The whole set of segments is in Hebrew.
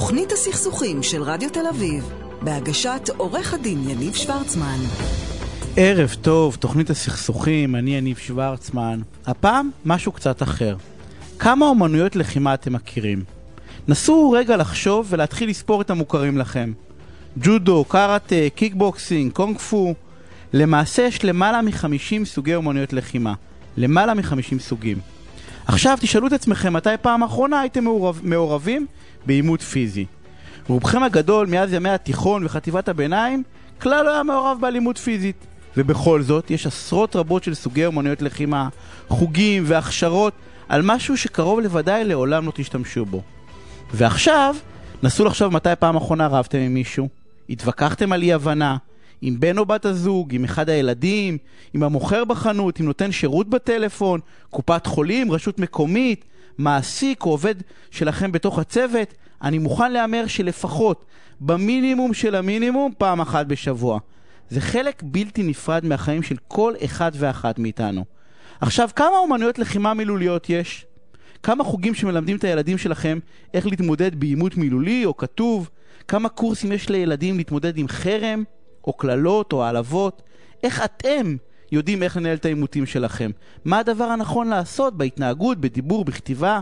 תוכנית הסכסוכים של רדיו תל אביב, בהגשת עורך הדין יניב שוורצמן. ערב טוב, תוכנית הסכסוכים, אני יניב שוורצמן. הפעם משהו קצת אחר. כמה אומנויות לחימה אתם מכירים? נסו רגע לחשוב ולהתחיל לספור את המוכרים לכם. ג'ודו, קראטה, קיקבוקסינג, קונג פו. למעשה יש למעלה מ-50 סוגי אומנויות לחימה. למעלה מ-50 סוגים. עכשיו תשאלו את עצמכם מתי פעם אחרונה הייתם מעורב, מעורבים בעימות פיזי. רובכם הגדול מאז ימי התיכון וחטיבת הביניים כלל לא היה מעורב באלימות פיזית. ובכל זאת יש עשרות רבות של סוגי אומנויות לחימה, חוגים והכשרות על משהו שקרוב לוודאי לעולם לא תשתמשו בו. ועכשיו, נסו לחשוב מתי פעם אחרונה רבתם עם מישהו, התווכחתם על אי הבנה, עם בן או בת הזוג, עם אחד הילדים, עם המוכר בחנות, עם נותן שירות בטלפון, קופת חולים, רשות מקומית, מעסיק או עובד שלכם בתוך הצוות, אני מוכן להמר שלפחות במינימום של המינימום פעם אחת בשבוע. זה חלק בלתי נפרד מהחיים של כל אחד ואחת מאיתנו. עכשיו, כמה אומנויות לחימה מילוליות יש? כמה חוגים שמלמדים את הילדים שלכם איך להתמודד בעימות מילולי או כתוב? כמה קורסים יש לילדים להתמודד עם חרם או קללות או העלבות? איך אתם יודעים איך לנהל את העימותים שלכם? מה הדבר הנכון לעשות בהתנהגות, בדיבור, בכתיבה?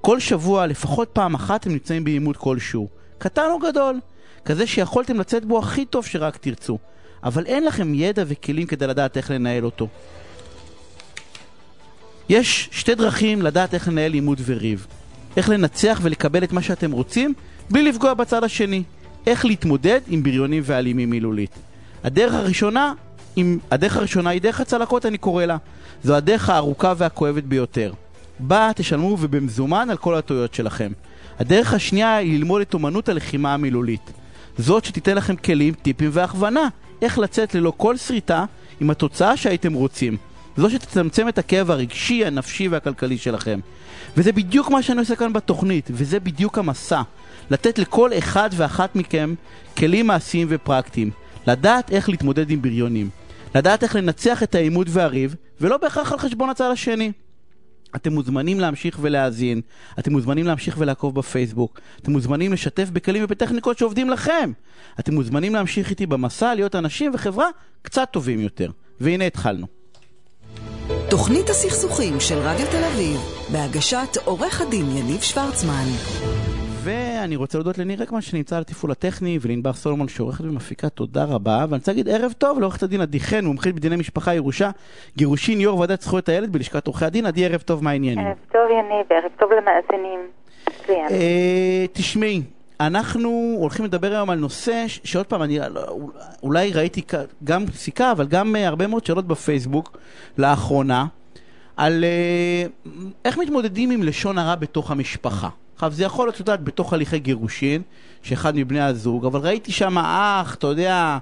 כל שבוע, לפחות פעם אחת, אתם נמצאים בעימות כלשהו. קטן או גדול. כזה שיכולתם לצאת בו הכי טוב שרק תרצו. אבל אין לכם ידע וכלים כדי לדעת איך לנהל אותו. יש שתי דרכים לדעת איך לנהל עימות וריב. איך לנצח ולקבל את מה שאתם רוצים בלי לפגוע בצד השני. איך להתמודד עם בריונים ואלימים מילולית. הדרך הראשונה, עם, הדרך הראשונה היא דרך הצלקות אני קורא לה. זו הדרך הארוכה והכואבת ביותר. בה תשלמו ובמזומן על כל הטעויות שלכם. הדרך השנייה היא ללמוד את אומנות הלחימה המילולית. זאת שתיתן לכם כלים, טיפים והכוונה איך לצאת ללא כל שריטה עם התוצאה שהייתם רוצים. זו שתצמצם את הכאב הרגשי, הנפשי והכלכלי שלכם. וזה בדיוק מה שאני עושה כאן בתוכנית, וזה בדיוק המסע. לתת לכל אחד ואחת מכם כלים מעשיים ופרקטיים. לדעת איך להתמודד עם בריונים. לדעת איך לנצח את העימות והריב, ולא בהכרח על חשבון הצד השני. אתם מוזמנים להמשיך ולהאזין, אתם מוזמנים להמשיך ולעקוב בפייסבוק, אתם מוזמנים לשתף בכלים ובטכניקות שעובדים לכם. אתם מוזמנים להמשיך איתי במסע, להיות אנשים וחברה קצת טובים יותר. והנה התחלנו. תוכנית הסכסוכים של רדיו תל אביב, בהגשת עורך הדין יניב שוורצמן. ואני רוצה להודות לניר רקמן שנמצא על התפעול הטכני ולענבר סולומון שעורכת ומפיקה תודה רבה ואני רוצה להגיד ערב טוב לעורכת הדין עדי חן מומחית בדיני משפחה ירושה גירושין יו"ר ועדת זכויות הילד בלשכת עורכי הדין עדי ערב טוב מה העניינים? ערב טוב יניב ערב טוב למאזינים. אה, תשמעי אנחנו הולכים לדבר היום על נושא שעוד פעם, אני אולי ראיתי גם פסיקה, אבל גם אה, הרבה מאוד שאלות בפייסבוק לאחרונה, על אה, איך מתמודדים עם לשון הרע בתוך המשפחה. עכשיו, זה יכול להיות, את יודעת, בתוך הליכי גירושין, שאחד מבני הזוג, אבל ראיתי שם אח, אתה יודע,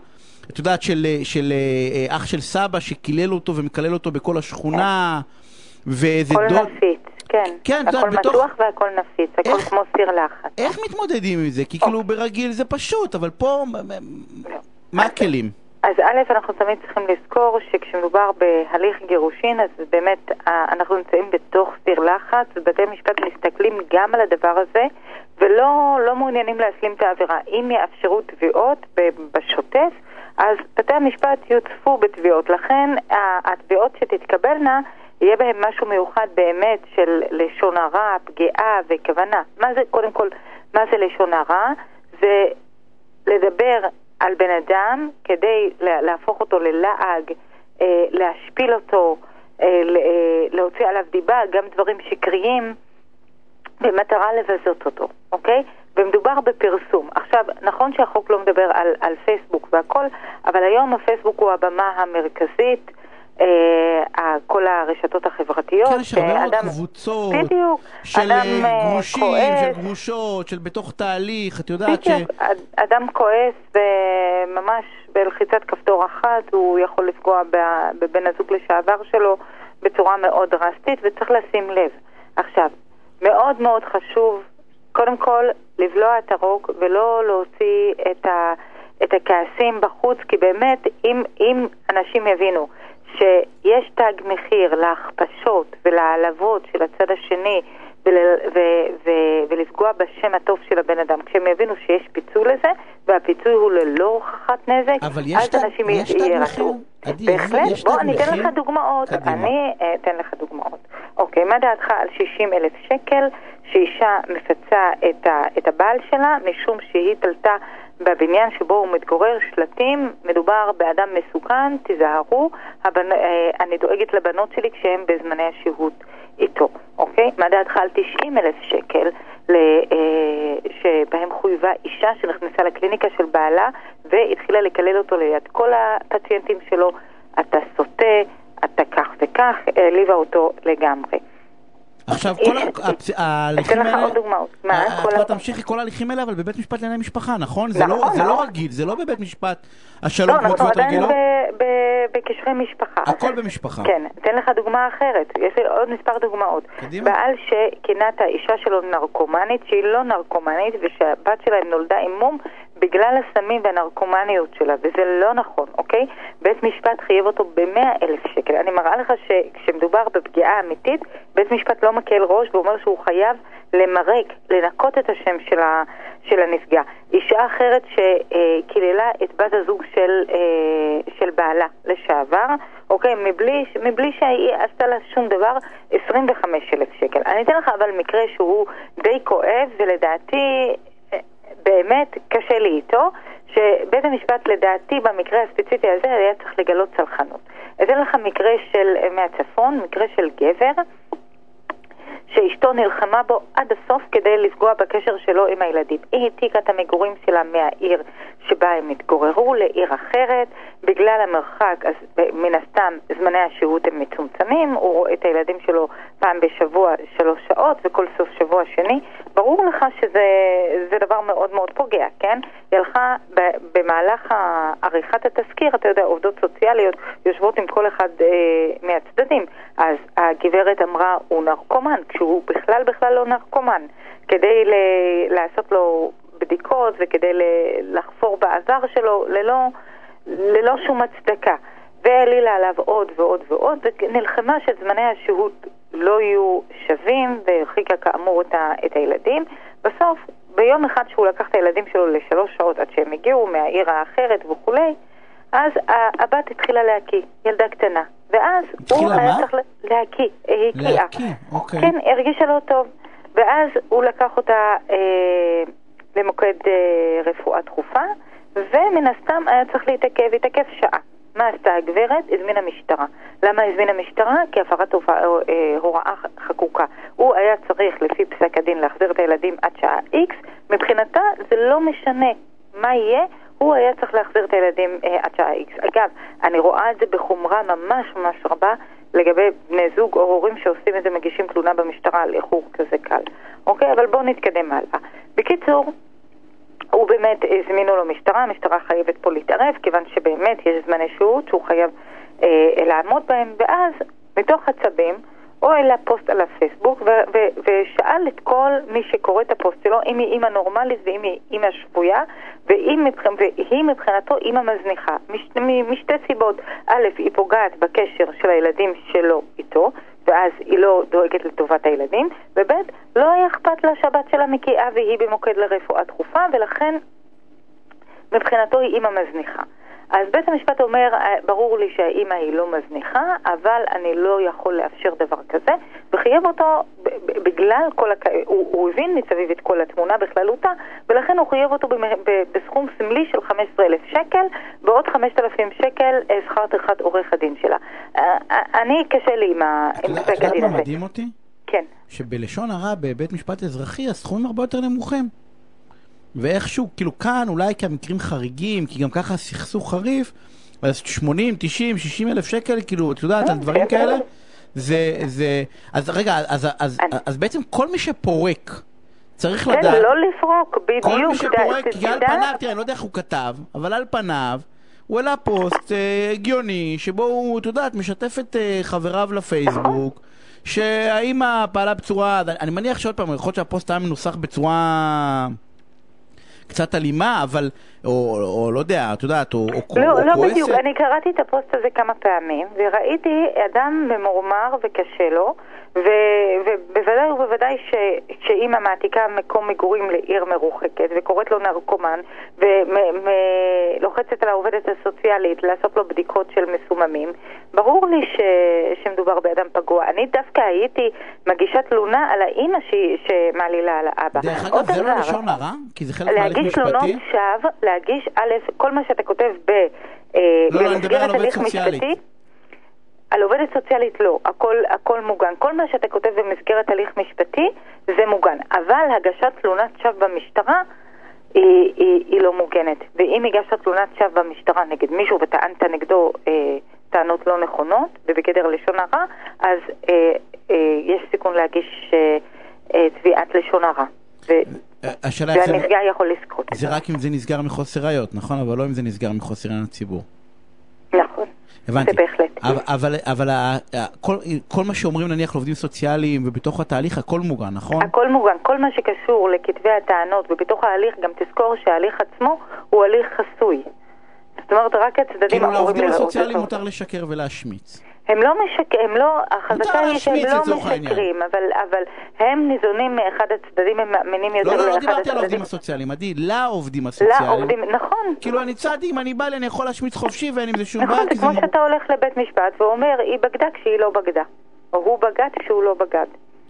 את יודעת, של, של אה, אח של סבא שקילל אותו ומקלל אותו בכל השכונה, ואיזה דוד... כל נפיץ, כן. כן, הכל מתוח בתוך... והכל נפיץ, הכל איך, כמו סיר לחץ. איך מתמודדים עם זה? כי כאילו אוקיי. ברגיל זה פשוט, אבל פה, מה הכלים? אז א', אנחנו תמיד צריכים לזכור שכשמדובר בהליך גירושין, אז באמת אנחנו נמצאים בתוך סיר לחץ, ובתי משפט מסתכלים גם על הדבר הזה, ולא לא מעוניינים להשלים את העבירה. אם יאפשרו תביעות בשוטף, אז בתי המשפט יוצפו בתביעות. לכן התביעות שתתקבלנה, יהיה בהן משהו מיוחד באמת של לשון הרע, פגיעה וכוונה. מה זה, קודם כל, מה זה לשון הרע? זה לדבר על בן אדם כדי להפוך אותו ללעג, אה, להשפיל אותו, אה, אה, להוציא עליו דיבה, גם דברים שקריים, במטרה לבזות אותו, אוקיי? ומדובר בפרסום. עכשיו, נכון שהחוק לא מדבר על, על פייסבוק והכל, אבל היום הפייסבוק הוא הבמה המרכזית. אה, כל הרשתות החברתיות. כן, יש הרבה מאוד קבוצות. בדיוק. של אה, אה, גרושים, כועס. של גרושות, של בתוך תהליך, את יודעת ש... בדיוק. אדם כועס וממש בלחיצת כפתור אחת הוא יכול לפגוע בבן הזוג לשעבר שלו בצורה מאוד דרסטית וצריך לשים לב. עכשיו, מאוד מאוד חשוב, קודם כל, לבלוע את הרוק ולא להוציא את, ה, את הכעסים בחוץ, כי באמת, אם, אם אנשים יבינו שיש תג מחיר להכפשות ולהעלבות של הצד השני ול, ו, ו, ולפגוע בשם הטוב של הבן אדם. כשהם יבינו שיש פיצוי לזה, והפיצוי הוא ללא הוכחת נזק, אבל יש אז תג- אנשים יש תג יירתעו. מחיר? בהחלט. בוא, אני אתן מחיר? לך דוגמאות. קדימה. אני אה, אתן לך דוגמאות. אוקיי, מה דעתך על 60 אלף שקל שאישה מפצה את, ה, את הבעל שלה משום שהיא תלתה בבניין שבו הוא מתגורר שלטים, מדובר באדם מסוכן, תיזהרו, הבנ... אה, אני דואגת לבנות שלי כשהם בזמני השהות איתו, אוקיי? מה דעתך על 90 אלף שקל ל... אה, שבהם חויבה אישה שנכנסה לקליניקה של בעלה והתחילה לקלל אותו ליד כל הפציינטים שלו, אתה סוטה, אתה כך וכך, העליבה אותו לגמרי. עכשיו, כל ההליכים אתן לך האלה... עוד דוגמאות. מה? אה, את תמשיכי כל ההליכים האלה, אבל בבית משפט לענייני משפחה, נכון? זה לא- נכון, זה לא נכון. רגיל, זה לא בבית משפט לא, השלום כמו אנחנו תביעות עדיין רגילות. ב- ב- בקשרי משפחה. הכל במשפחה. כן, אתן לך דוגמה אחרת, יש לי עוד מספר דוגמאות. קדימה. בעל שכינה את האישה שלו נרקומנית, שהיא לא נרקומנית, ושהבת שלהם נולדה עם מום בגלל הסמים והנרקומניות שלה, וזה לא נכון, אוקיי? בית משפט חייב אותו ב-100 אלף שקל. אני מראה לך שכשמדור בפגיעה אמיתית, בית משפט לא מקל ראש ואומר שהוא חייב למרק, לנקות את השם של, ה, של הנפגע. אישה אחרת שקיללה את בת הזוג של, אה, של בעלה לשעבר, אוקיי, מבלי, מבלי שהיא עשתה לה שום דבר, 25 אלף שקל. אני אתן לך אבל מקרה שהוא די כואב, ולדעתי באמת קשה לי איתו, שבית המשפט לדעתי במקרה הספציפי הזה היה צריך לגלות צלחנות. אתן לך מקרה של, אה, מהצפון, מקרה של גבר. שאשתו נלחמה בו עד הסוף כדי לפגוע בקשר שלו עם הילדים. היא העתיקה את המגורים שלה מהעיר שבה הם התגוררו לעיר אחרת. בגלל המרחק, אז מן הסתם זמני השהות הם מצומצמים, הוא רואה את הילדים שלו פעם בשבוע שלוש שעות וכל סוף שבוע שני. ברור לך שזה זה דבר מאוד מאוד פוגע, כן? היא הלכה במהלך עריכת התזכיר, אתה יודע, עובדות סוציאליות יושבות עם כל אחד אה, מהצדדים. אז הגברת אמרה, הוא נרקומן, כשהוא בכלל בכלל לא נרקומן. כדי ל- לעשות לו בדיקות וכדי ל- לחפור בעבר שלו ללא, ללא שום הצדקה. והעלילה עליו עוד ועוד ועוד, ונלחמה שזמני השהות לא יהיו שווים, והרחיקה כאמור את, ה- את הילדים. בסוף, ביום אחד שהוא לקח את הילדים שלו לשלוש שעות עד שהם הגיעו מהעיר האחרת וכולי, אז הבת התחילה להקיא, ילדה קטנה. ואז הוא התחילה היה מה? צריך להקיא, היא הקיאה. להקיא, אוקיי. כן, הרגישה לא טוב. ואז הוא לקח אותה אה, למוקד אה, רפואה דחופה, ומן הסתם היה צריך להתעכב, התעכב שעה. מה עשתה הגברת? הזמינה משטרה. למה הזמינה משטרה? כי הפרת אה, הוראה חקוקה. הוא היה צריך, לפי פסק הדין, להחזיר את הילדים עד שעה X. מבחינתה זה לא משנה מה יהיה, הוא היה צריך להחזיר את הילדים אה, עד שעה X. אגב, אני רואה את זה בחומרה ממש ממש רבה לגבי בני זוג או הורים שעושים את זה, מגישים תלונה במשטרה על איחור כזה קל. אוקיי, אבל בואו נתקדם הלאה. בקיצור, הוא באמת הזמינו לו משטרה, המשטרה חייבת פה להתערב, כיוון שבאמת יש זמני שהות שהוא חייב אה, לעמוד בהם, ואז מתוך עצבים הוא העלה פוסט על הפייסבוק ו- ו- ושאל את כל מי שקורא את הפוסט שלו אם היא אימא נורמלית ואם היא אימא שבויה, והיא. והיא מבחינתו אימא מזניחה. מש... משתי סיבות, א', היא פוגעת בקשר של הילדים שלו איתו, ואז היא לא דואגת לטובת הילדים, וב', לא היה אכפת לה שהבת שלה מקיאה והיא במוקד לרפואה דחופה, ולכן מבחינתו היא אימא מזניחה. אז בית המשפט אומר, "אה, ברור לי שהאימא היא לא מזניחה, אבל אני לא יכול לאפשר דבר כזה, וחייב אותו בגלל כל הכ... הוא, הוא הבין מסביב את כל התמונה בכללותה, ולכן הוא חייב אותו במ- בסכום סמלי של 15,000 שקל, ועוד 5,000 שקל אה, שכר טרחת עורך הדין שלה. אה, אני, קשה לי עם ה- את עם יודעת- את פסק יודעת הדין מה הזה. מדהים אותי? כן. שבלשון הרע בבית משפט אזרחי הסכומים הרבה יותר נמוכים. ואיכשהו, כאילו כאן אולי כמקרים חריגים, כי גם ככה הסכסוך חריף, אז 80, 90, 60 אלף שקל, כאילו, את יודעת, על דברים כן, כאלה, כן. זה, זה, אז רגע, אז, אז, אני- אז בעצם כל מי שפורק, צריך כן, לדעת, לא לפרוק, כל בדיוק. מי שפורק, כי על פניו, תראה, אני לא יודע איך הוא כתב, אבל על פניו, הוא העלה פוסט אה, הגיוני, שבו הוא, את יודעת, משתף את אה, חבריו לפייסבוק, שהאימא פעלה בצורה, אני מניח שעוד פעם, יכול להיות שהפוסט היה מנוסח בצורה קצת אלימה, אבל, או, או לא יודע, את יודעת, או, או, לא, או לא כועסת. בדיוק, אני קראתי את הפוסט הזה כמה פעמים, וראיתי אדם ממורמר וקשה לו, ובוודאי ובוודאי ש, שאימא מעתיקה מקום מגורים לעיר מרוחקת וקוראת לו נרקומן ולוחצת על העובדת הסוציאלית לעשות לו בדיקות של מסוממים, ברור לי ש, שמדובר באדם פגוע. אני דווקא הייתי מגישה תלונה על האימא ש, שמעלילה על האבא. דרך אגב, זה לא לשון הרע? כי זה חלק מהליך משפטי? להגיש תלונות שווא, להגיש, א', כל מה שאתה כותב ב... לא, לא, אני מדבר על עובדת סוציאלית. משפטי, על עובדת סוציאלית לא, הכל, הכל מוגן. כל מה שאתה כותב במסגרת הליך משפטי זה מוגן. אבל הגשת תלונת שווא במשטרה היא, היא, היא לא מוגנת. ואם הגשת תלונת שווא במשטרה נגד מישהו וטענת נגדו אה, טענות לא נכונות ובגדר לשון הרע, אז אה, אה, יש סיכון להגיש אה, אה, תביעת לשון הרע. ו... השאלה והנפגע זה... יכול לזכות. זה רק אם זה נסגר מחוסר ראיות, נכון? אבל לא אם זה נסגר מחוסר עניין הציבור. נכון. הבנתי. זה בהחלט. אבל, אבל, אבל כל, כל מה שאומרים נניח לעובדים סוציאליים ובתוך התהליך הכל מוגן, נכון? הכל מוגן. כל מה שקשור לכתבי הטענות ובתוך ההליך, גם תזכור שההליך עצמו הוא הליך חסוי. זאת אומרת, רק הצדדים כאילו לעובדים הסוציאליים מותר לשקר ולהשמיץ. הם לא משקרים, הם לא, החזקה היא שהם לא משקרים, אבל, אבל הם ניזונים מאחד הצדדים, הם מאמינים יותר לאחד הצדדים. לא, לא, לא דיברתי על העובדים הסוציאליים, עדי, לעובדים הסוציאליים. לעובדים, נכון. כאילו אני צעדי, אם אני בא לי אני יכול להשמיץ חופשי ואין עם זה שום בעיה. בעיה. נכון, זה כמו שאתה הולך לבית משפט ואומר, היא בגדה כשהיא לא בגדה. או הוא בגד כשהוא לא בגד.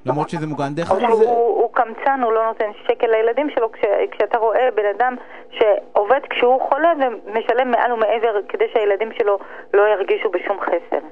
למרות שזה מוגן דרך אגב זה... הוא קמצן, הוא לא נותן שקל לילדים שלו, כש, כשאתה רואה בן אדם שעובד כשהוא חולה ומשלם מעל ומעבר כדי שהילדים שלו לא ירגישו בשום חסר.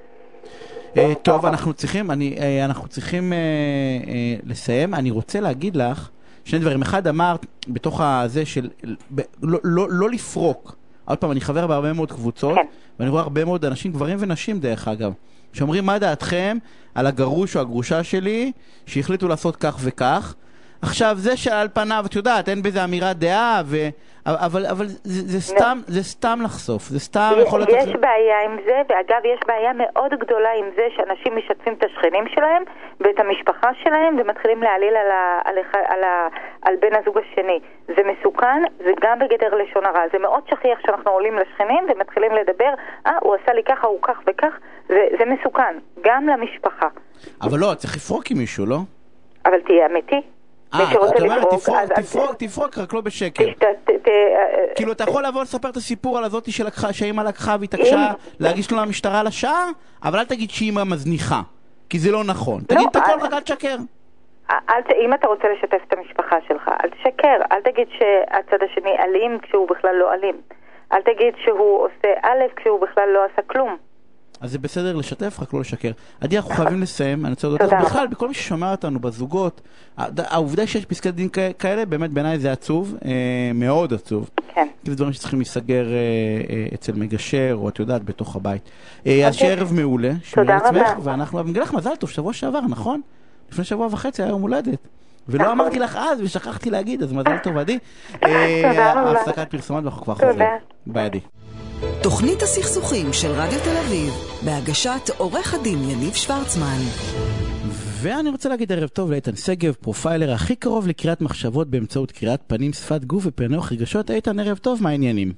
Uh, טוב, אנחנו צריכים, אני, uh, אנחנו צריכים uh, uh, לסיים. אני רוצה להגיד לך שני דברים. אחד, אמרת בתוך הזה של ב, לא, לא, לא לפרוק. עוד פעם, אני חבר בהרבה מאוד קבוצות, כן. ואני רואה הרבה מאוד אנשים, גברים ונשים דרך אגב, שאומרים מה דעתכם על הגרוש או הגרושה שלי, שהחליטו לעשות כך וכך. עכשיו, זה שעל פניו, את יודעת, אין בזה אמירת דעה, ו... אבל, אבל זה, זה, סתם, זה סתם לחשוף, זה סתם יכול להיות... יש בעיה עם זה, ואגב, יש בעיה מאוד גדולה עם זה שאנשים משתפים את השכנים שלהם ואת המשפחה שלהם ומתחילים להעליל על, ה, על, על, ה, על בן הזוג השני. זה מסוכן, זה גם בגדר לשון הרע. זה מאוד שכיח שאנחנו עולים לשכנים ומתחילים לדבר, אה, הוא עשה לי ככה, הוא כך וכך, זה, זה מסוכן, גם למשפחה. אבל לא, צריך לפרוק עם מישהו, לא? אבל תהיה אמיתי. אה, את אומרת, תפרוק, תפרוק, תפרוק, רק לא בשקר. אה, כאילו, אתה יכול לבוא לספר את הסיפור על הזאתי שהאימא לקחה והתעקשה להגיש לו למשטרה לשעה, אבל אל תגיד שאימא מזניחה, כי זה לא נכון. לא, תגיד את הכל, רק אל תשקר. אם אתה רוצה לשתף את המשפחה שלך, אל תשקר. אל תגיד שהצד השני אלים כשהוא בכלל לא אלים. אל תגיד שהוא עושה א' כשהוא בכלל לא עשה כלום. אז זה בסדר לשתף, רק לא לשקר. עדי, אנחנו חייבים לסיים, אני רוצה להודות לך בכלל, בכל מי ששומע אותנו בזוגות, העובדה שיש פסקי דין כאלה, באמת בעיניי זה עצוב, אה, מאוד עצוב. כן. כי זה דברים שצריכים להיסגר אה, אה, אצל מגשר, או את יודעת, בתוך הבית. אז שיהיה ערב מעולה, תודה רבה. ואנחנו, נגיד לך מזל טוב, שבוע שעבר, נכון? לפני שבוע וחצי היה יום הולדת. ולא אמרתי לך אז, ושכחתי להגיד, אז מזל טוב, עדי. תודה רבה. הפסקת פרסומות ואנחנו כבר חוזרים. ביי, עדי. תוכנית הסכסוכים של רדיו תל אביב, בהגשת עורך הדין יניב שוורצמן. ואני רוצה להגיד ערב טוב לאיתן שגב, פרופיילר הכי קרוב לקריאת מחשבות באמצעות קריאת פנים, שפת גוף ופענוח רגשות. איתן, ערב טוב, מה העניינים?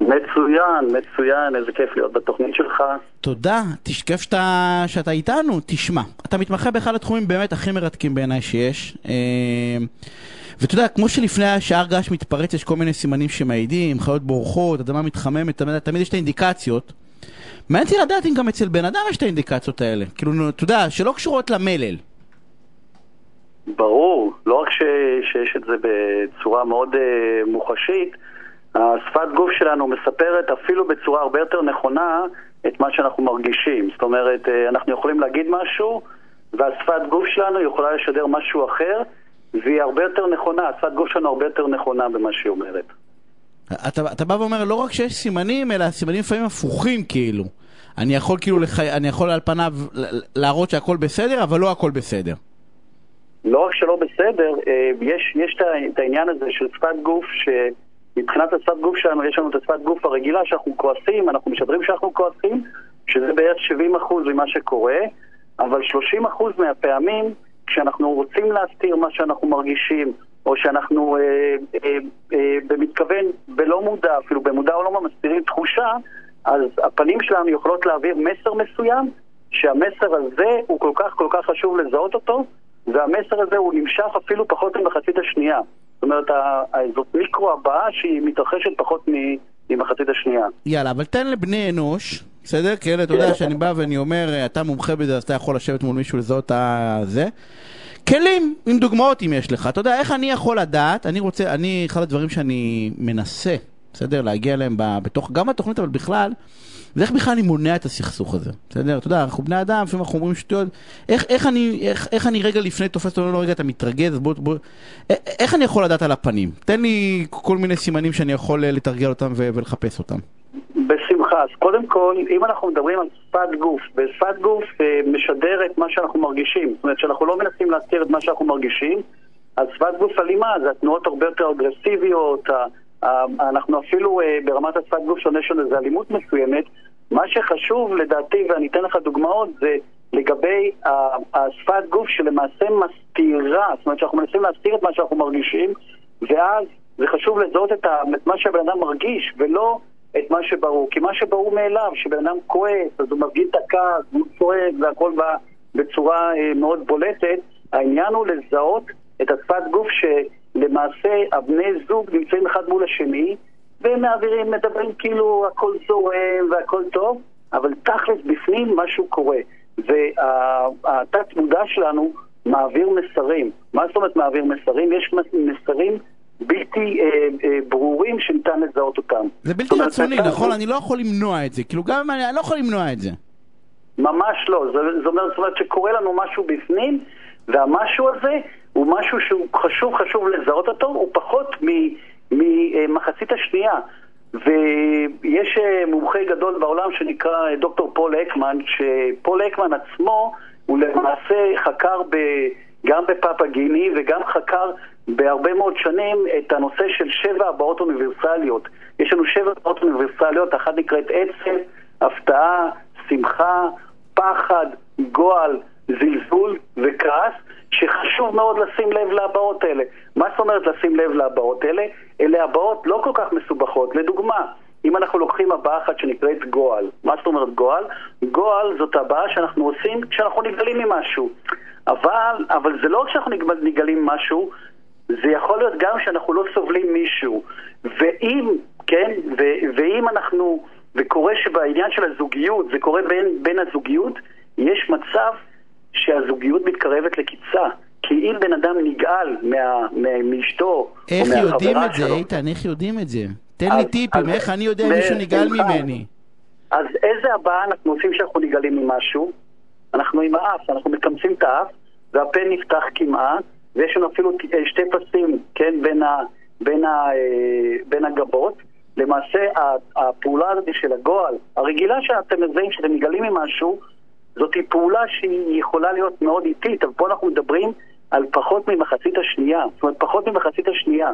מצוין, מצוין, איזה כיף להיות בתוכנית שלך. תודה, תשכף שאתה, שאתה איתנו. תשמע, אתה מתמחה באחד התחומים באמת הכי מרתקים בעיניי שיש. ואתה יודע, כמו שלפני השער געש מתפרץ, יש כל מיני סימנים שמעידים, חיות בורחות, אדמה מתחממת, תמיד, תמיד יש את האינדיקציות. מעניין אותי לדעת אם גם אצל בן אדם יש את האינדיקציות האלה. כאילו, אתה יודע, שלא קשורות למלל. ברור, לא רק ש, שיש את זה בצורה מאוד uh, מוחשית, השפת גוף שלנו מספרת אפילו בצורה הרבה יותר נכונה את מה שאנחנו מרגישים. זאת אומרת, uh, אנחנו יכולים להגיד משהו, והשפת גוף שלנו יכולה לשדר משהו אחר, והיא הרבה יותר נכונה, גוף שלנו הרבה יותר נכונה במה שהיא אומרת. אתה, אתה בא ואומר לא רק שיש סימנים, אלא סימנים לפעמים הפוכים כאילו. אני יכול כאילו, לח... אני יכול על פניו להראות שהכל בסדר, אבל לא הכל בסדר. לא רק שלא בסדר, אה, יש, יש את העניין הזה של שפת גוף, שמבחינת השפת גוף שלנו, יש לנו את השפת גוף הרגילה שאנחנו כועסים, אנחנו משדרים שאנחנו כועסים, שזה בערך 70% ממה שקורה, אבל 30% מהפעמים כשאנחנו רוצים להסתיר מה שאנחנו מרגישים, או שאנחנו אה, אה, אה, במתכוון, בלא מודע, אפילו במודע או לא מסתירים תחושה, אז הפנים שלנו יכולות להעביר מסר מסוים שהמסר הזה הוא כל כך כל כך חשוב לזהות אותו, והמסר הזה הוא נמשך אפילו פחות ממחצית השנייה. זאת אומרת, זאת מיקרו הבאה שהיא מתרחשת פחות ממחצית השנייה. יאללה, אבל תן לבני אנוש, בסדר? כי אלה, אתה יודע שאני בא ואני אומר, אתה מומחה בזה, אז אתה יכול לשבת מול מישהו לזהות את זה. כלים, עם דוגמאות אם יש לך. אתה יודע, איך אני יכול לדעת, אני רוצה, אני, אחד הדברים שאני מנסה, בסדר? להגיע אליהם בתוך, גם בתוכנית, אבל בכלל, זה איך בכלל אני מונע את הסכסוך הזה, בסדר? אתה יודע, אנחנו בני אדם, לפעמים אנחנו אומרים שטויות, איך, איך, איך, איך אני רגע לפני תופס אותו, לא רגע, אתה מתרגז, בוא, בוא, איך אני יכול לדעת על הפנים? תן לי כל מיני סימנים שאני יכול לתרגל אותם ולחפש אותם. בשמחה. אז קודם כל, אם אנחנו מדברים על שפת גוף, ושפת גוף אה, משדר את מה שאנחנו מרגישים. זאת אומרת שאנחנו לא מנסים להסתיר את מה שאנחנו מרגישים, אז שפת גוף אלימה זה התנועות הרבה יותר אגרסיביות, אנחנו אפילו אה, ברמת השפת גוף שונה של איזה אלימות מסוימת. מה שחשוב לדעתי, ואני אתן לך דוגמאות, זה לגבי השפת גוף שלמעשה מסתירה, זאת אומרת שאנחנו מנסים להסתיר את מה שאנחנו מרגישים, ואז זה חשוב לזהות את מה שהבן אדם מרגיש, ולא את מה שברור. כי מה שברור מאליו, שבן אדם כועס, אז הוא מרגיש את הכעס, הוא צועק והכל בא בצורה אה, מאוד בולטת. העניין הוא לזהות את השפת גוף שלמעשה הבני זוג נמצאים אחד מול השני ומעבירים, מדברים כאילו הכל זורם והכל טוב, אבל תכלס בפנים משהו קורה. והתת מודע שלנו מעביר מסרים. מה זאת אומרת מעביר מסרים? יש מסרים בלתי אה, אה, ברורים שניתן לזהות אותם. זה בלתי רצוני, נכון? אני לא יכול למנוע את זה. כאילו, גם אם אני, אני לא יכול למנוע את זה. ממש לא. זאת אומרת, זאת אומרת שקורה לנו משהו בפנים, והמשהו הזה הוא משהו שהוא חשוב, חשוב לזהות אותו, הוא פחות ממחצית השנייה. ויש אה, מומחה גדול בעולם שנקרא אה, דוקטור פול אקמן, שפול אקמן עצמו הוא למעשה חקר ב... גם בפאפה גיני וגם חקר בהרבה מאוד שנים את הנושא של שבע הבעות אוניברסליות. יש לנו שבע הבעות אוניברסליות, אחת נקראת עצב, הפתעה, שמחה, פחד, גועל, זלזול וכעס, שחשוב מאוד לשים לב להבעות האלה. מה זאת אומרת לשים לב להבעות האלה? אלה הבעות לא כל כך מסובכות. לדוגמה, אם אנחנו לוקחים הבעה אחת שנקראת גועל, מה זאת אומרת גועל? גועל זאת הבעה שאנחנו עושים כשאנחנו נגלים ממשהו. אבל, אבל זה לא רק שאנחנו נגלים משהו, זה יכול להיות גם שאנחנו לא סובלים מישהו. ואם, כן, ו, ואם אנחנו, וקורה שבעניין של הזוגיות, זה קורה בין, בין הזוגיות, יש מצב שהזוגיות מתקרבת לקיצה. כי אם בן אדם נגעל מאשתו או מהחברה שלו... איך יודעים את זה, איתן? איך יודעים את זה? תן לי טיפים, איך אני יודע אם מישהו נגעל ממני? אז איזה הבעה אנחנו עושים כשאנחנו נגעלים ממשהו? אנחנו עם האף, אנחנו מקמצים את האף, והפה נפתח כמעט, ויש לנו אפילו שתי פסים, כן, בין, ה, בין, ה, אה, בין הגבות. למעשה, הפעולה הזאת של הגועל, הרגילה שאתם מזהים, שאתם מגלים ממשהו, זאת פעולה שהיא יכולה להיות מאוד איטית, אבל פה אנחנו מדברים על פחות ממחצית השנייה, זאת אומרת, פחות ממחצית השנייה.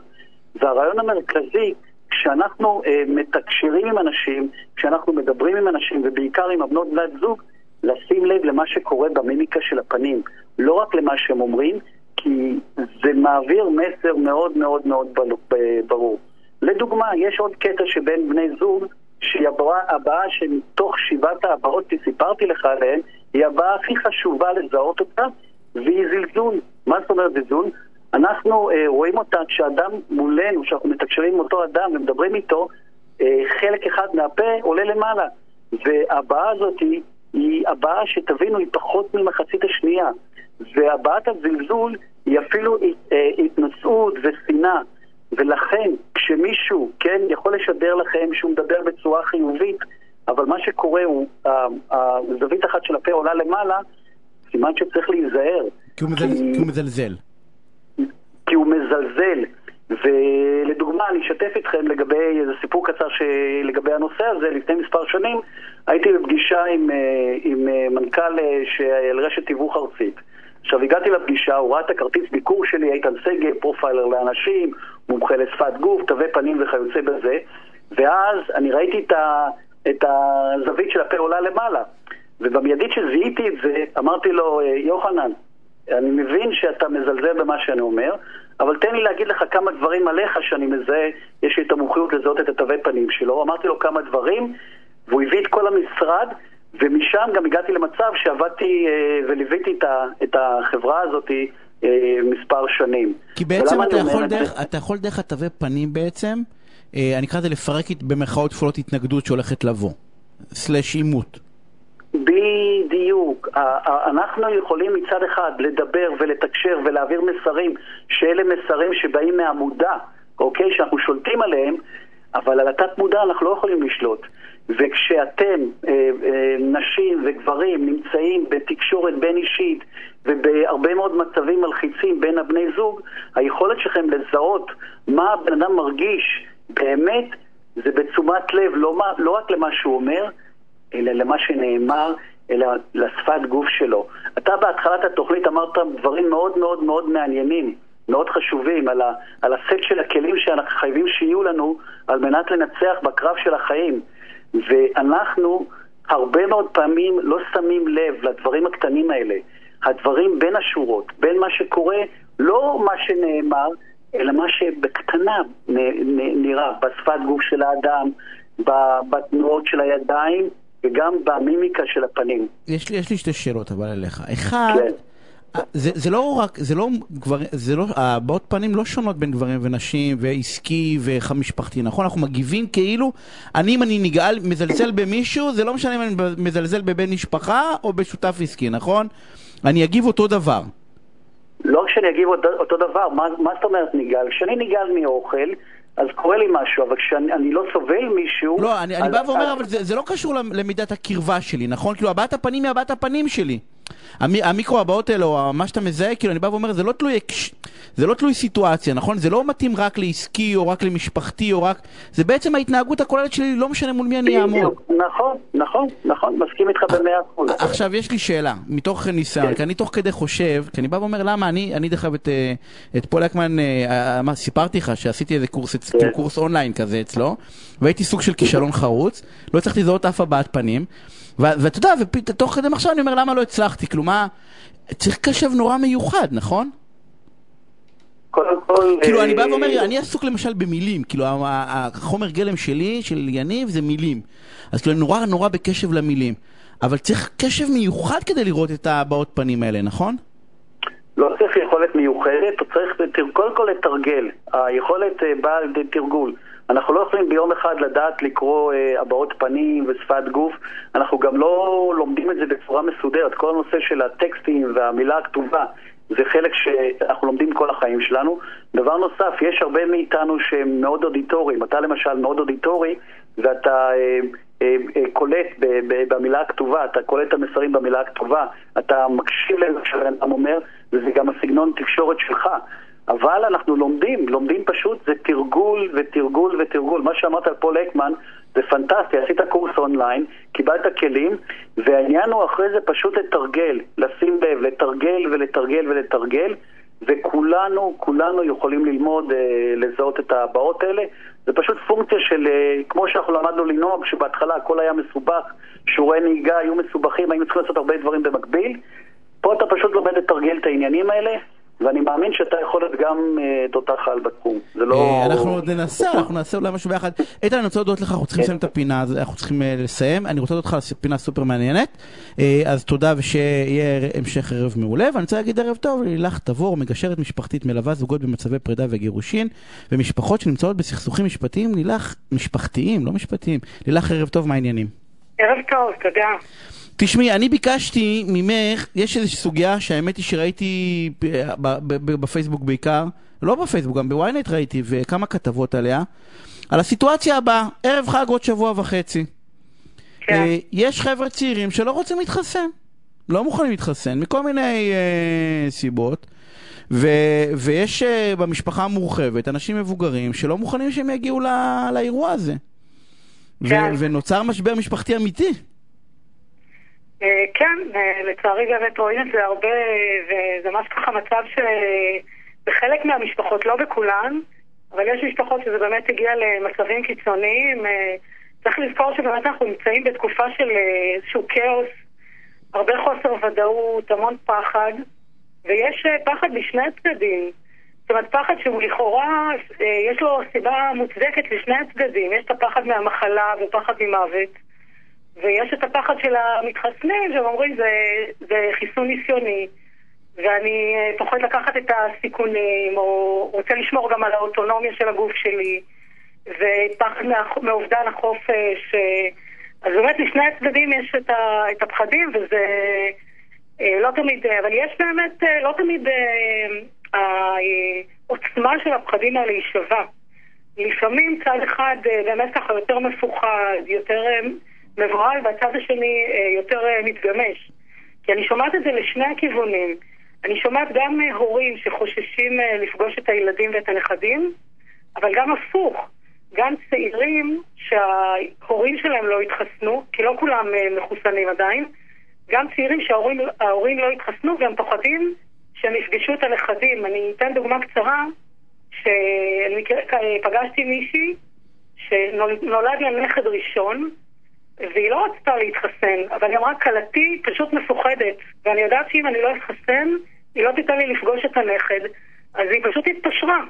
והרעיון המרכזי, כשאנחנו אה, מתקשרים עם אנשים, כשאנחנו מדברים עם אנשים, ובעיקר עם הבנות בני זוג, לשים לב למה שקורה במימיקה של הפנים, לא רק למה שהם אומרים, כי זה מעביר מסר מאוד מאוד מאוד ברור. לדוגמה, יש עוד קטע שבין בני זוג, שהיא הבאה, שמתוך שבעת ההבאות שסיפרתי לך עליהן, היא הבאה הכי חשובה לזהות אותה, והיא זלזול. מה זאת אומרת זלזול? אנחנו אה, רואים אותה כשאדם מולנו, כשאנחנו מתקשרים עם אותו אדם ומדברים איתו, אה, חלק אחד מהפה עולה למעלה. והבעה הזאת היא היא הבעה שתבינו היא פחות ממחצית השנייה והבעת הזלזול היא אפילו אה, התנשאות ושנאה ולכן כשמישהו, כן, יכול לשדר לכם שהוא מדבר בצורה חיובית אבל מה שקורה הוא, הזווית אחת של הפה עולה למעלה סימן שצריך להיזהר כי הוא, מזל... כי... כי הוא מזלזל כי הוא מזלזל ולדוגמה, אני אשתף איתכם לגבי איזה סיפור קצר לגבי הנושא הזה. לפני מספר שנים הייתי בפגישה עם, אה, עם אה, מנכ"ל אה, של רשת תיווך ארצית. עכשיו, הגעתי לפגישה, הוא ראה את הכרטיס ביקור שלי, איתן סגל, פרופיילר לאנשים, מומחה לשפת גוף, תווי פנים וכיוצא בזה, ואז אני ראיתי את, ה, את הזווית של הפה עולה למעלה. ובמיידית שזיהיתי את זה, אמרתי לו, יוחנן, אני מבין שאתה מזלזל במה שאני אומר, אבל תן לי להגיד לך כמה דברים עליך שאני מזהה, יש לי את המומחיות לזהות את התווי פנים שלו. אמרתי לו כמה דברים, והוא הביא את כל המשרד, ומשם גם הגעתי למצב שעבדתי אה, וליוויתי את החברה הזאת אה, מספר שנים. כי בעצם אתה יכול, דרך, אתה יכול דרך התווי פנים בעצם, אה, אני אקרא לזה לפרק במרכאות כפולות התנגדות שהולכת לבוא, סלש עימות. בדיוק. אנחנו יכולים מצד אחד לדבר ולתקשר ולהעביר מסרים שאלה מסרים שבאים מהמודע, אוקיי? שאנחנו שולטים עליהם, אבל על התת מודע אנחנו לא יכולים לשלוט. וכשאתם, אה, אה, נשים וגברים, נמצאים בתקשורת בין אישית ובהרבה מאוד מצבים מלחיצים בין הבני זוג, היכולת שלכם לזהות מה הבן אדם מרגיש באמת זה בתשומת לב, לא, מה, לא רק למה שהוא אומר, אלא למה שנאמר, אלא לשפת גוף שלו. אתה בהתחלת התוכנית אמרת דברים מאוד מאוד מאוד מעניינים. מאוד חשובים, על, ה, על הסט של הכלים שאנחנו חייבים שיהיו לנו על מנת לנצח בקרב של החיים. ואנחנו הרבה מאוד פעמים לא שמים לב לדברים הקטנים האלה. הדברים בין השורות, בין מה שקורה, לא מה שנאמר, אלא מה שבקטנה נראה, בשפת גוף של האדם, בתנועות של הידיים וגם במימיקה של הפנים. יש לי, יש לי שתי שאלות אבל אליך. אחד, כן. זה, זה לא רק, זה לא גברים, זה לא, הבעות פנים לא שונות בין גברים ונשים ועסקי ומשפחתי, נכון? אנחנו מגיבים כאילו, אני אם אני נגעל, מזלזל במישהו, זה לא משנה אם אני מזלזל בבן משפחה או בשותף עסקי, נכון? אני אגיב אותו דבר. לא כשאני אגיב אותו דבר, מה, מה זאת אומרת נגעל? כשאני נגעל מאוכל, אז קורה לי משהו, אבל כשאני לא סובל מישהו... לא, אני, אני בא ואומר, אז... אבל זה, זה לא קשור למידת הקרבה שלי, נכון? כאילו, הבעת הפנים היא הבעת הפנים שלי. המיקרו הבעות האלה, או מה שאתה מזהה, כאילו, אני בא ואומר, זה לא תלוי, זה לא תלוי סיטואציה, נכון? זה לא מתאים רק לעסקי, או רק למשפחתי, או רק... זה בעצם ההתנהגות הכוללת שלי, לא משנה מול מי אני אעמוד. נכון, נכון, נכון, מסכים איתך במאה אחוז. עכשיו, יש לי שאלה, מתוך ניסיון, כן. כי אני תוך כדי חושב, כי אני בא ואומר, למה אני, אני דרך אגב את, אה, את פול אקמן, אה, מה, סיפרתי לך שעשיתי איזה קורס, כן. קורס אונליין כזה אצלו, והייתי סוג של כישלון חרוץ, לא הצלחתי לזהות אף הבעת פנים. ואתה יודע, ותוך כדי מחשב אני אומר, למה לא הצלחתי? כלומר, צריך קשב נורא מיוחד, נכון? קודם כל... כאילו, אני בא ואומר, אה, אני עסוק למשל במילים, כאילו, החומר גלם שלי, של יניב, זה מילים. אז כאילו, נורא נורא בקשב למילים. אבל צריך קשב מיוחד כדי לראות את הבעות פנים האלה, נכון? לא צריך יכולת מיוחדת, צריך קודם כל לתרגל. היכולת אה, באה לידי תרגול. אנחנו לא יכולים ביום אחד לדעת לקרוא אה, הבעות פנים ושפת גוף, אנחנו גם לא לומדים את זה בצורה מסודרת. כל הנושא של הטקסטים והמילה הכתובה זה חלק שאנחנו לומדים כל החיים שלנו. דבר נוסף, יש הרבה מאיתנו שהם מאוד אודיטוריים. אתה למשל מאוד אודיטורי ואתה אה, אה, קולט במילה הכתובה, אתה קולט את המסרים במילה הכתובה, אתה מקשיב למה שהבן אדם אומר, וזה גם הסגנון תקשורת שלך. אבל אנחנו לומדים, לומדים פשוט, זה תרגול ותרגול ותרגול. מה שאמרת על פול אקמן זה פנטסטי, עשית קורס אונליין, קיבלת כלים, והעניין הוא אחרי זה פשוט לתרגל, לשים לב, לתרגל ולתרגל ולתרגל, וכולנו, כולנו יכולים ללמוד, אה, לזהות את הבאות האלה. זה פשוט פונקציה של, אה, כמו שאנחנו למדנו לנהוג, שבהתחלה הכל היה מסובך, שיעורי נהיגה היו מסובכים, היינו צריכים לעשות הרבה דברים במקביל. פה אתה פשוט לומד לתרגל את העניינים האלה, ואני מאמין שאתה יכול להיות גם אה, תותח על בתחום. זה לא... אה, אנחנו עוד ננסה, אנחנו נעשה אולי משהו ביחד. איתן, אני רוצה להודות לך, אנחנו צריכים כן. לסיים את הפינה, אנחנו צריכים אה, לסיים. אני רוצה להודות לך על פינה סופר מעניינת. אז תודה ושיהיה המשך ערב מעולה. ואני רוצה להגיד ערב טוב לילך תבור, מגשרת משפחתית, מלווה זוגות במצבי פרידה וגירושין, ומשפחות שנמצאות בסכסוכים משפטיים, לילך, משפחתיים, לא משפטיים. לילך, ערב טוב, מה העניינים? ערב טוב, תודה. תשמעי, אני ביקשתי ממך, יש איזושהי סוגיה שהאמת היא שראיתי בפייסבוק בעיקר, לא בפייסבוק, גם בוויינט ראיתי, וכמה כתבות עליה, על הסיטואציה הבאה, ערב חג עוד שבוע וחצי. כן. אה, יש חבר'ה צעירים שלא רוצים להתחסן, לא מוכנים להתחסן, מכל מיני uh, סיבות. ו, ויש uh, במשפחה המורחבת אנשים מבוגרים שלא מוכנים שהם יגיעו לא, לאירוע הזה. כן. ו, ונוצר משבר משפחתי אמיתי. אה, כן, אה, לצערי באמת רואים את זה הרבה, וזה ממש ככה מצב שבחלק מהמשפחות, לא בכולן, אבל יש משפחות שזה באמת הגיע למצבים קיצוניים. אה, צריך לזכור שבאמת אנחנו נמצאים בתקופה של איזשהו כאוס, הרבה חוסר ודאות, המון פחד, ויש פחד משני הצדדים. זאת אומרת, פחד שהוא לכאורה, יש לו סיבה מוצדקת לשני הצדדים. יש את הפחד מהמחלה ופחד ממוות. ויש את הפחד של המתחסנים, שהם אומרים זה, זה חיסון ניסיוני, ואני אה, פוחד לקחת את הסיכונים, או רוצה לשמור גם על האוטונומיה של הגוף שלי, ופחד מאובדן החופש. אה, אז באמת לשני הצדדים יש את, ה, את הפחדים, וזה אה, לא תמיד, אבל יש באמת, לא תמיד העוצמה של הפחדים האלה היא שווה. לפעמים צד אחד באמת ככה יותר מפוחד, יותר מבוהל, והצד השני יותר מתגמש. כי אני שומעת את זה לשני הכיוונים. אני שומעת גם הורים שחוששים אה, לפגוש את הילדים ואת הנכדים, אבל גם הפוך, גם צעירים שההורים שלהם לא התחסנו, כי לא כולם אה, מחוסנים עדיין, גם צעירים שההורים לא התחסנו והם פוחדים שהם יפגשו את הנכדים. אני אתן דוגמה קצרה, שאני פגשתי מישהי שנולד לה נכד ראשון, והיא לא רצתה להתחסן, אבל היא אמרה, כלתי פשוט מפוחדת, ואני יודעת שאם אני לא אתחסן, היא לא תיתן לי לפגוש את הנכד, אז היא פשוט התפשרה.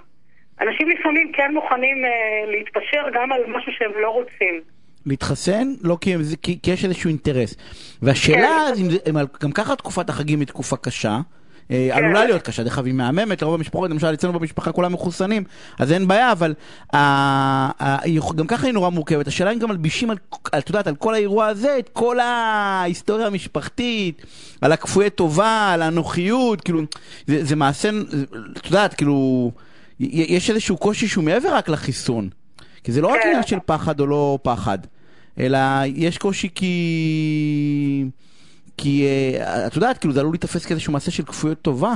אנשים לפעמים כן מוכנים אה, להתפשר גם על משהו שהם לא רוצים. להתחסן? לא כי, כי, כי יש איזשהו אינטרס. והשאלה, כן. אם, אם, גם ככה תקופת החגים היא תקופה קשה. עלולה להיות קשה, דרך אגב היא מהממת, לרוב המשפחות, למשל אצלנו במשפחה כולם מחוסנים, אז אין בעיה, אבל גם ככה היא נורא מורכבת. השאלה אם גם מלבישים, את יודעת, על כל האירוע הזה, את כל ההיסטוריה המשפחתית, על הכפויי טובה, על האנוכיות, כאילו, זה, זה מעשה, את יודעת, כאילו, יש איזשהו קושי שהוא מעבר רק לחיסון. כי זה לא רק כן. עניין של פחד או לא פחד, אלא יש קושי כי... כי אה, את יודעת, כאילו זה עלול להתאפס כאיזשהו מעשה של כפויות טובה.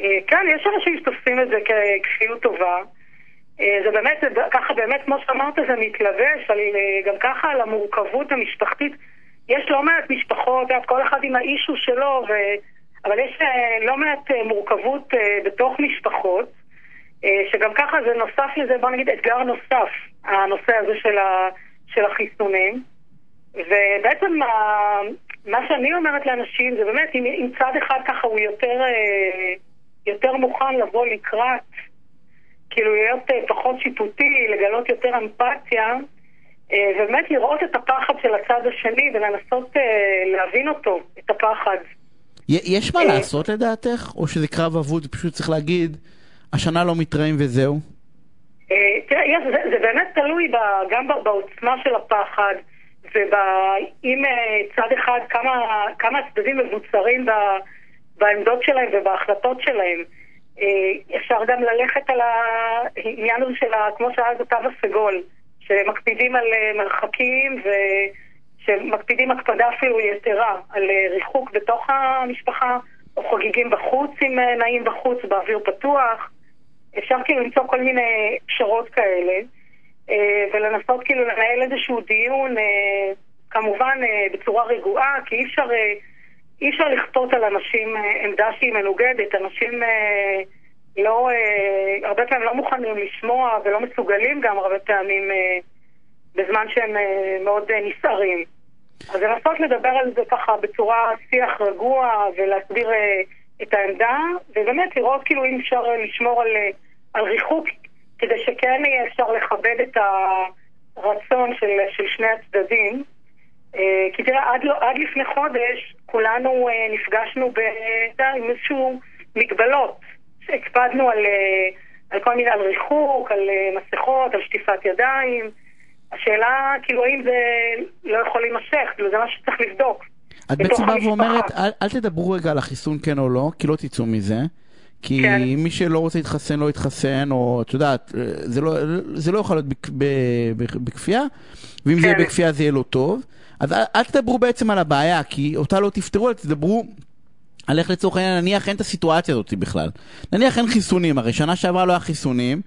אה, כן, יש אנשים שתופסים את זה ככפיות טובה. אה, זה באמת, ככה באמת, כמו שאמרת, זה מתלבש על, גם ככה על המורכבות המשפחתית. יש לא מעט משפחות, כל אחד עם האישו שלו, ו... אבל יש לא מעט מורכבות בתוך משפחות, שגם ככה זה נוסף לזה, בוא נגיד, אתגר נוסף, הנושא הזה של, ה... של החיסונים. ובעצם מה שאני אומרת לאנשים זה באמת, אם, אם צד אחד ככה הוא יותר, אה, יותר מוכן לבוא לקראת, כאילו להיות אה, פחות שיפוטי, לגלות יותר אמפתיה, אה, ובאמת לראות את הפחד של הצד השני ולנסות להבין אותו, את הפחד. יש מה לעשות לדעתך? או שזה קרב אבוד ופשוט צריך להגיד, השנה לא מתראים וזהו? תראה, זה, זה באמת תלוי גם בעוצמה של הפחד. ואם אה, צד אחד, כמה, כמה הצדדים מבוצרים בעמדות שלהם ובהחלטות שלהם. אה, אפשר גם ללכת על העניין הזה של, כמו שהיה התו הסגול, שמקפידים על אה, מרחקים ושמקפידים הקפדה אפילו יתרה על ריחוק בתוך המשפחה, או חוגגים בחוץ אם נעים בחוץ, באוויר פתוח. אפשר כאילו למצוא כל מיני פשרות כאלה. אה, ולנסות כאילו לנהל איזשהו דיון, אה, כמובן אה, בצורה רגועה, כי אי אפשר, אי אפשר לכפות על אנשים עמדה שהיא מנוגדת. אנשים לא, הרבה פעמים לא מוכנים לשמוע ולא מסוגלים גם הרבה פעמים בזמן שהם מאוד נסערים. אז לנסות לדבר על זה ככה בצורה שיח רגוע ולהסביר את העמדה, ובאמת לראות כאילו אם אפשר לשמור על, על ריחוק, כדי שכן יהיה אפשר לכבד את הרצון של, של שני הצדדים. אה, כי תראה, עד, לא, עד לפני חודש כולנו אה, נפגשנו ב, עם איזשהו מגבלות. הקפדנו על, אה, על כל מיני, על ריחוק, על מסכות, על שטיפת ידיים. השאלה, כאילו, האם זה לא יכול להימשך, כאילו, זה מה שצריך לבדוק. את בעצם באה ואומרת, אל, אל תדברו רגע על החיסון כן או לא, כי לא תצאו מזה. כי כן. מי שלא רוצה להתחסן לא יתחסן, או את יודעת, זה לא, זה לא יכול להיות בכפייה, ואם כן. זה יהיה כן. בכפייה זה יהיה לא טוב. אז אל, אל תדברו בעצם על הבעיה, כי אותה לא תפתרו, אלא תדברו על איך לצורך העניין, נניח אין את הסיטואציה הזאת בכלל. נניח אין חיסונים, הרי שנה שעברה לא היה חיסונים,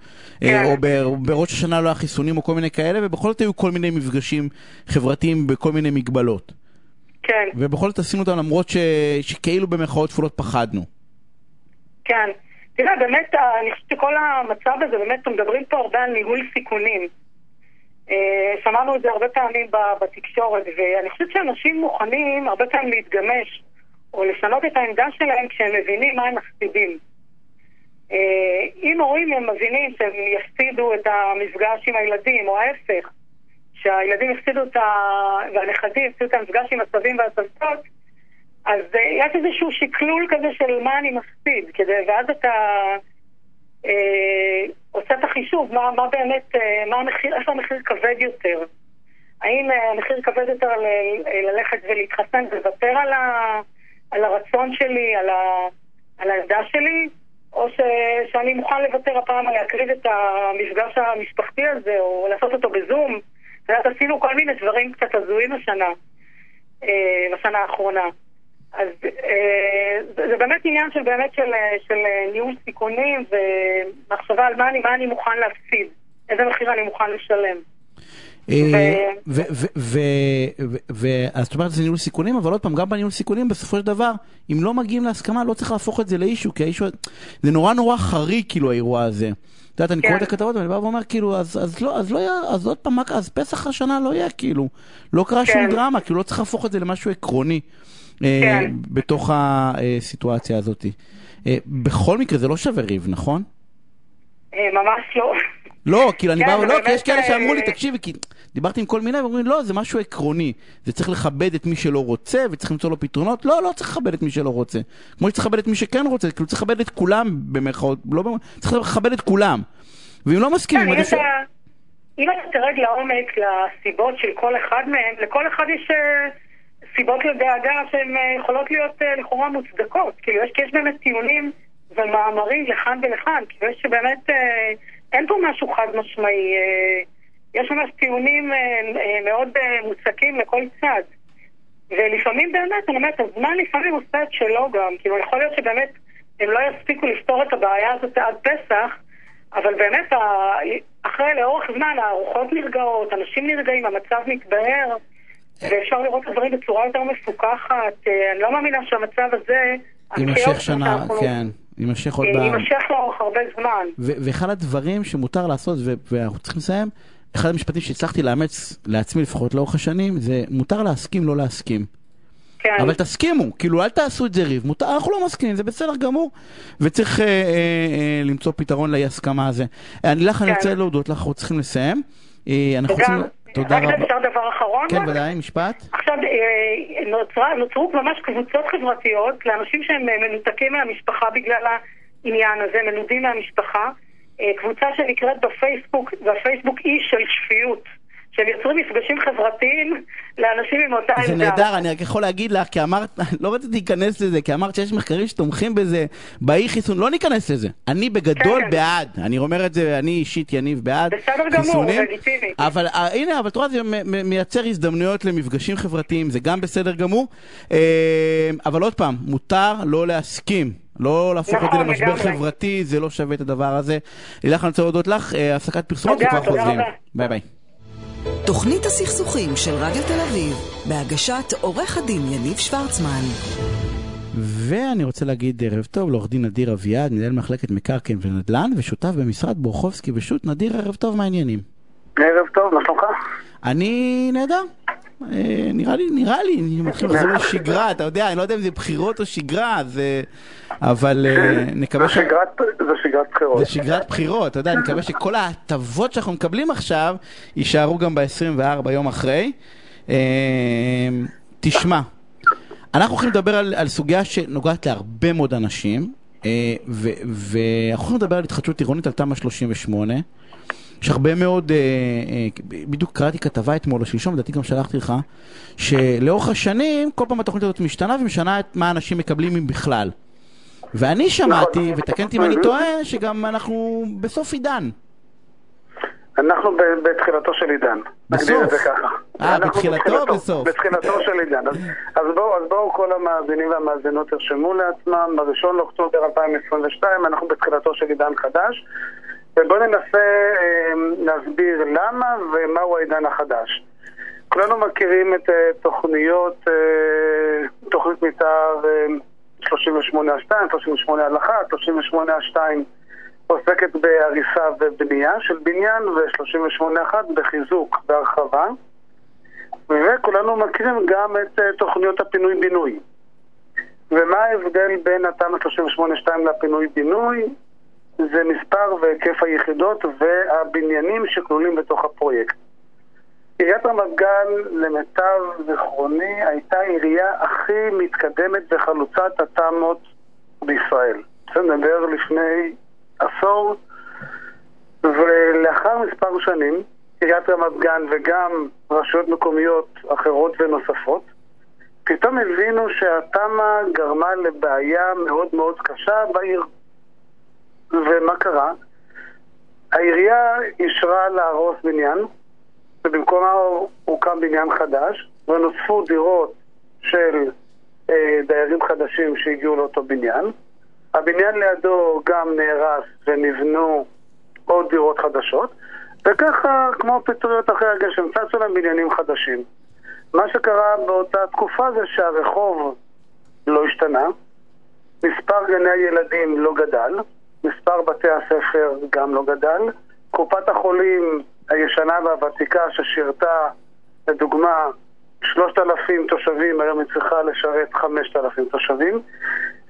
אה, כן. או בראש השנה לא היה חיסונים, או כל מיני כאלה, ובכל זאת היו כל מיני מפגשים חברתיים בכל מיני מגבלות. כן. ובכל זאת עשינו אותם למרות ש... שכאילו במרכאות כפולות פחדנו. כן. תראה, באמת, אני חושבת שכל המצב הזה, באמת, מדברים פה הרבה על ניהול סיכונים. אה, שמענו את זה הרבה פעמים בתקשורת, ואני חושבת שאנשים מוכנים הרבה פעמים להתגמש, או לשנות את העמדה שלהם כשהם מבינים מה הם מפסידים. אה, אם הורים הם מבינים שהם יפסידו את המפגש עם הילדים, או ההפך, שהילדים הפסידו את ה... והנכדים הפסידו את המפגש עם הסבים והסבתות, אז uh, יש איזשהו שקלול כזה של מה אני מפסיד, כדי, ואז אתה uh, עושה את החישוב, מה, מה באמת, uh, מה המחיר, איפה המחיר כבד יותר. האם uh, המחיר כבד יותר ל- ללכת ולהתחסן ולוותר על, על הרצון שלי, על, על העמדה שלי, או ש, שאני מוכן לוותר הפעם להקריב את המפגש המשפחתי הזה, או לעשות אותו בזום. ואז עשינו כל מיני דברים קצת הזויים השנה, אה, בשנה האחרונה. אז אה, זה, באמת עניין של באמת של, של ניהול סיכונים ומחשבה על מה אני, מה אני מוכן להפסיד, איזה מחיר אני מוכן לשלם. ואז את אומרת זה ניהול סיכונים, אבל עוד פעם, גם בניהול סיכונים בסופו של דבר, אם לא מגיעים להסכמה, לא צריך להפוך את זה לאישו, כי האישו, זה נורא נורא חריג כאילו האירוע הזה. את יודעת, אני קורא את כן. הכתבות ואני בא ואומר כאילו, אז לא, אז לא יהיה, אז עוד פעם, אז פסח השנה לא יהיה כאילו, לא קרה שום כן. דרמה, כאילו לא צריך להפוך את זה למשהו עקרוני אה, כן. בתוך הסיטואציה הזאת. אה, בכל מקרה זה לא שווה ריב, נכון? אה, ממש לא. לא, כאילו אני בא, לא, כי יש כאלה שאמרו לי, תקשיבי, כי דיברתי עם כל מיני, ואומרים, לא, זה משהו עקרוני. זה צריך לכבד את מי שלא רוצה, וצריך למצוא לו פתרונות. לא, לא צריך לכבד את מי שלא רוצה. כמו שצריך לכבד את מי שכן רוצה, כאילו צריך לכבד את כולם, במרכאות, לא צריך לכבד את כולם. ואם לא מסכימים, אני חושב... אם אתה תרד לעומק לסיבות של כל אחד מהם, לכל אחד יש אה, סיבות לדאגה שהן אה, יכולות להיות אה, לכאורה מוצדקות. כאילו, יש, יש באמת טיעונים ומאמרים לכאן ולכאן. כאילו, יש באמת... אין פה משהו חד משמעי. אה, יש ממש טיעונים אה, אה, מאוד מוצקים לכל צד. ולפעמים באמת, אני אומרת, הזמן לפעמים עושה את שלו גם. כאילו, יכול להיות שבאמת הם לא יספיקו לפתור את הבעיה הזאת עד פסח, אבל באמת, אחרי, לאורך זמן, הארוחות נרגעות, אנשים נרגעים, המצב מתבהר, ואפשר לראות את הדברים בצורה יותר מפוקחת. אני לא מאמינה שהמצב הזה... יימשך שנה, כן. יימשך עוד... יימשך לאורך הרבה זמן. ואחד הדברים שמותר לעשות, ואנחנו צריכים לסיים, אחד המשפטים שהצלחתי לאמץ לעצמי לפחות לאורך השנים, זה מותר להסכים, לא להסכים. כן. אבל תסכימו, כאילו אל תעשו את זה ריב, מותר, אנחנו לא מסכימים, זה בסדר גמור, וצריך אה, אה, אה, למצוא פתרון לאי הסכמה הזה. אני לך, כן. אני רוצה להודות לך, אנחנו צריכים לסיים. אה, אנחנו רוצים... תודה רבה. רק אפשר דבר אחרון? כן, ודאי, משפט. עכשיו, אה, נוצרה, נוצרו ממש קבוצות חברתיות לאנשים שהם אה, מנותקים מהמשפחה בגלל העניין הזה, מנודים מהמשפחה. אה, קבוצה שנקראת בפייסבוק, בפייסבוק אי של שפיות. שהם יוצרים מפגשים חברתיים לאנשים עם אותה עמדה. זה נהדר, אני רק יכול להגיד לך, כי אמרת, לא רציתי להיכנס לזה, כי אמרת שיש מחקרים שתומכים בזה, באי חיסון, לא ניכנס לזה. אני בגדול כן. בעד, אני אומר את זה, אני אישית יניב בעד בסדר גמור, זה לגיטימי. אבל uh, הנה, אבל תראה, זה מייצר הזדמנויות למפגשים חברתיים, זה גם בסדר גמור. Uh, אבל עוד פעם, מותר לא להסכים. לא להפוך נכון, את זה נכון, למשבר לגמרי. חברתי, זה לא שווה את הדבר הזה. לילך, אני רוצה להודות לך, אה, הפסקת פרסומות וכבר חוזרים. ביי ביי. תוכנית הסכסוכים של רדיו תל אביב, בהגשת עורך הדין יניב שוורצמן. ואני רוצה להגיד ערב טוב לעורך דין נדיר אביעד, מנהל מחלקת מקרקעין ונדל"ן, ושותף במשרד בורחובסקי ושות'. נדיר, ערב טוב, מה העניינים? ערב טוב, מה שלומך? אני נהדר. אה, נראה לי, נראה לי, אני מתחיל לחזור לשגרה, אתה יודע, אני לא יודע אם זה בחירות או שגרה, זה... אבל אה, נקווה ש... שגרת בחירות. זה שגרת בחירות, אתה יודע, אני מקווה שכל ההטבות שאנחנו מקבלים עכשיו יישארו גם ב-24 יום אחרי. אה, תשמע, אנחנו הולכים לדבר על, על סוגיה שנוגעת להרבה מאוד אנשים, ואנחנו הולכים לדבר על התחדשות עירונית על תמ"א 38. יש הרבה מאוד, אה, אה, בדיוק קראתי כתבה אתמול או שלשום, לדעתי גם שלחתי לך, שלאורך השנים כל פעם התוכנית הזאת משתנה ומשנה את מה אנשים מקבלים אם בכלל. ואני שמעתי, נכון. ותקן אותי אם אני טועה, שגם אנחנו בסוף עידן. אנחנו בתחילתו של עידן. בסוף? אה, בתחילתו או בסוף? בתחילתו של עידן. אז, בואו בוא כל המאזינים והמאזינות ירשמו לעצמם, ב-1 לאוקטובר 2022 אנחנו בתחילתו של עידן חדש. ובואו ננסה אה, להסביר למה ומהו העידן החדש. כולנו מכירים את אה, תוכניות, אה, תוכנית מתאר 38 2, 38 על 1, 38 2 עוסקת בהריסה ובנייה של בניין ו-38 1 בחיזוק והרחבה. וכולנו מכירים גם את תוכניות הפינוי-בינוי. ומה ההבדל בין התמ"א 38-2 לפינוי-בינוי? זה מספר והיקף היחידות והבניינים שכלולים בתוך הפרויקט. עיריית רמת גן, למיטב זיכרוני, הייתה העירייה הכי מתקדמת וחלוצת התמ"אות בישראל. זה נדבר לפני עשור, ולאחר מספר שנים, עיריית רמת גן וגם רשויות מקומיות אחרות ונוספות, פתאום הבינו שהתמ"א גרמה לבעיה מאוד מאוד קשה בעיר. ומה קרה? העירייה אישרה להרוס בניין, ובמקומה הוקם בניין חדש, ונוספו דירות של אה, דיירים חדשים שהגיעו לאותו בניין. הבניין לידו גם נהרס ונבנו עוד דירות חדשות, וככה, כמו פטריות אחרי הגשם, צצו להם בניינים חדשים. מה שקרה באותה תקופה זה שהרחוב לא השתנה, מספר גני הילדים לא גדל, מספר בתי הספר גם לא גדל, קופת החולים הישנה והוותיקה ששירתה, לדוגמה, 3,000 תושבים, היום היא צריכה לשרת 5,000 תושבים.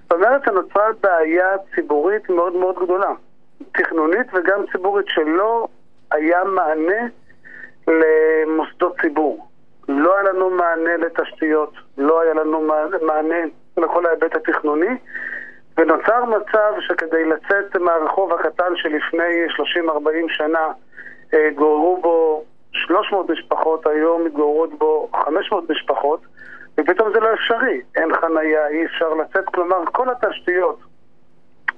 זאת אומרת שנוצרה בעיה ציבורית מאוד מאוד גדולה, תכנונית וגם ציבורית, שלא היה מענה למוסדות ציבור. לא היה לנו מענה לתשתיות, לא היה לנו מענה לכל ההיבט התכנוני, ונוצר מצב שכדי לצאת מהרחוב הקטן שלפני 30-40 שנה התגוררו בו 300 משפחות, היום מתגוררות בו 500 משפחות, ופתאום זה לא אפשרי. אין חנייה, אי אפשר לצאת, כלומר כל התשתיות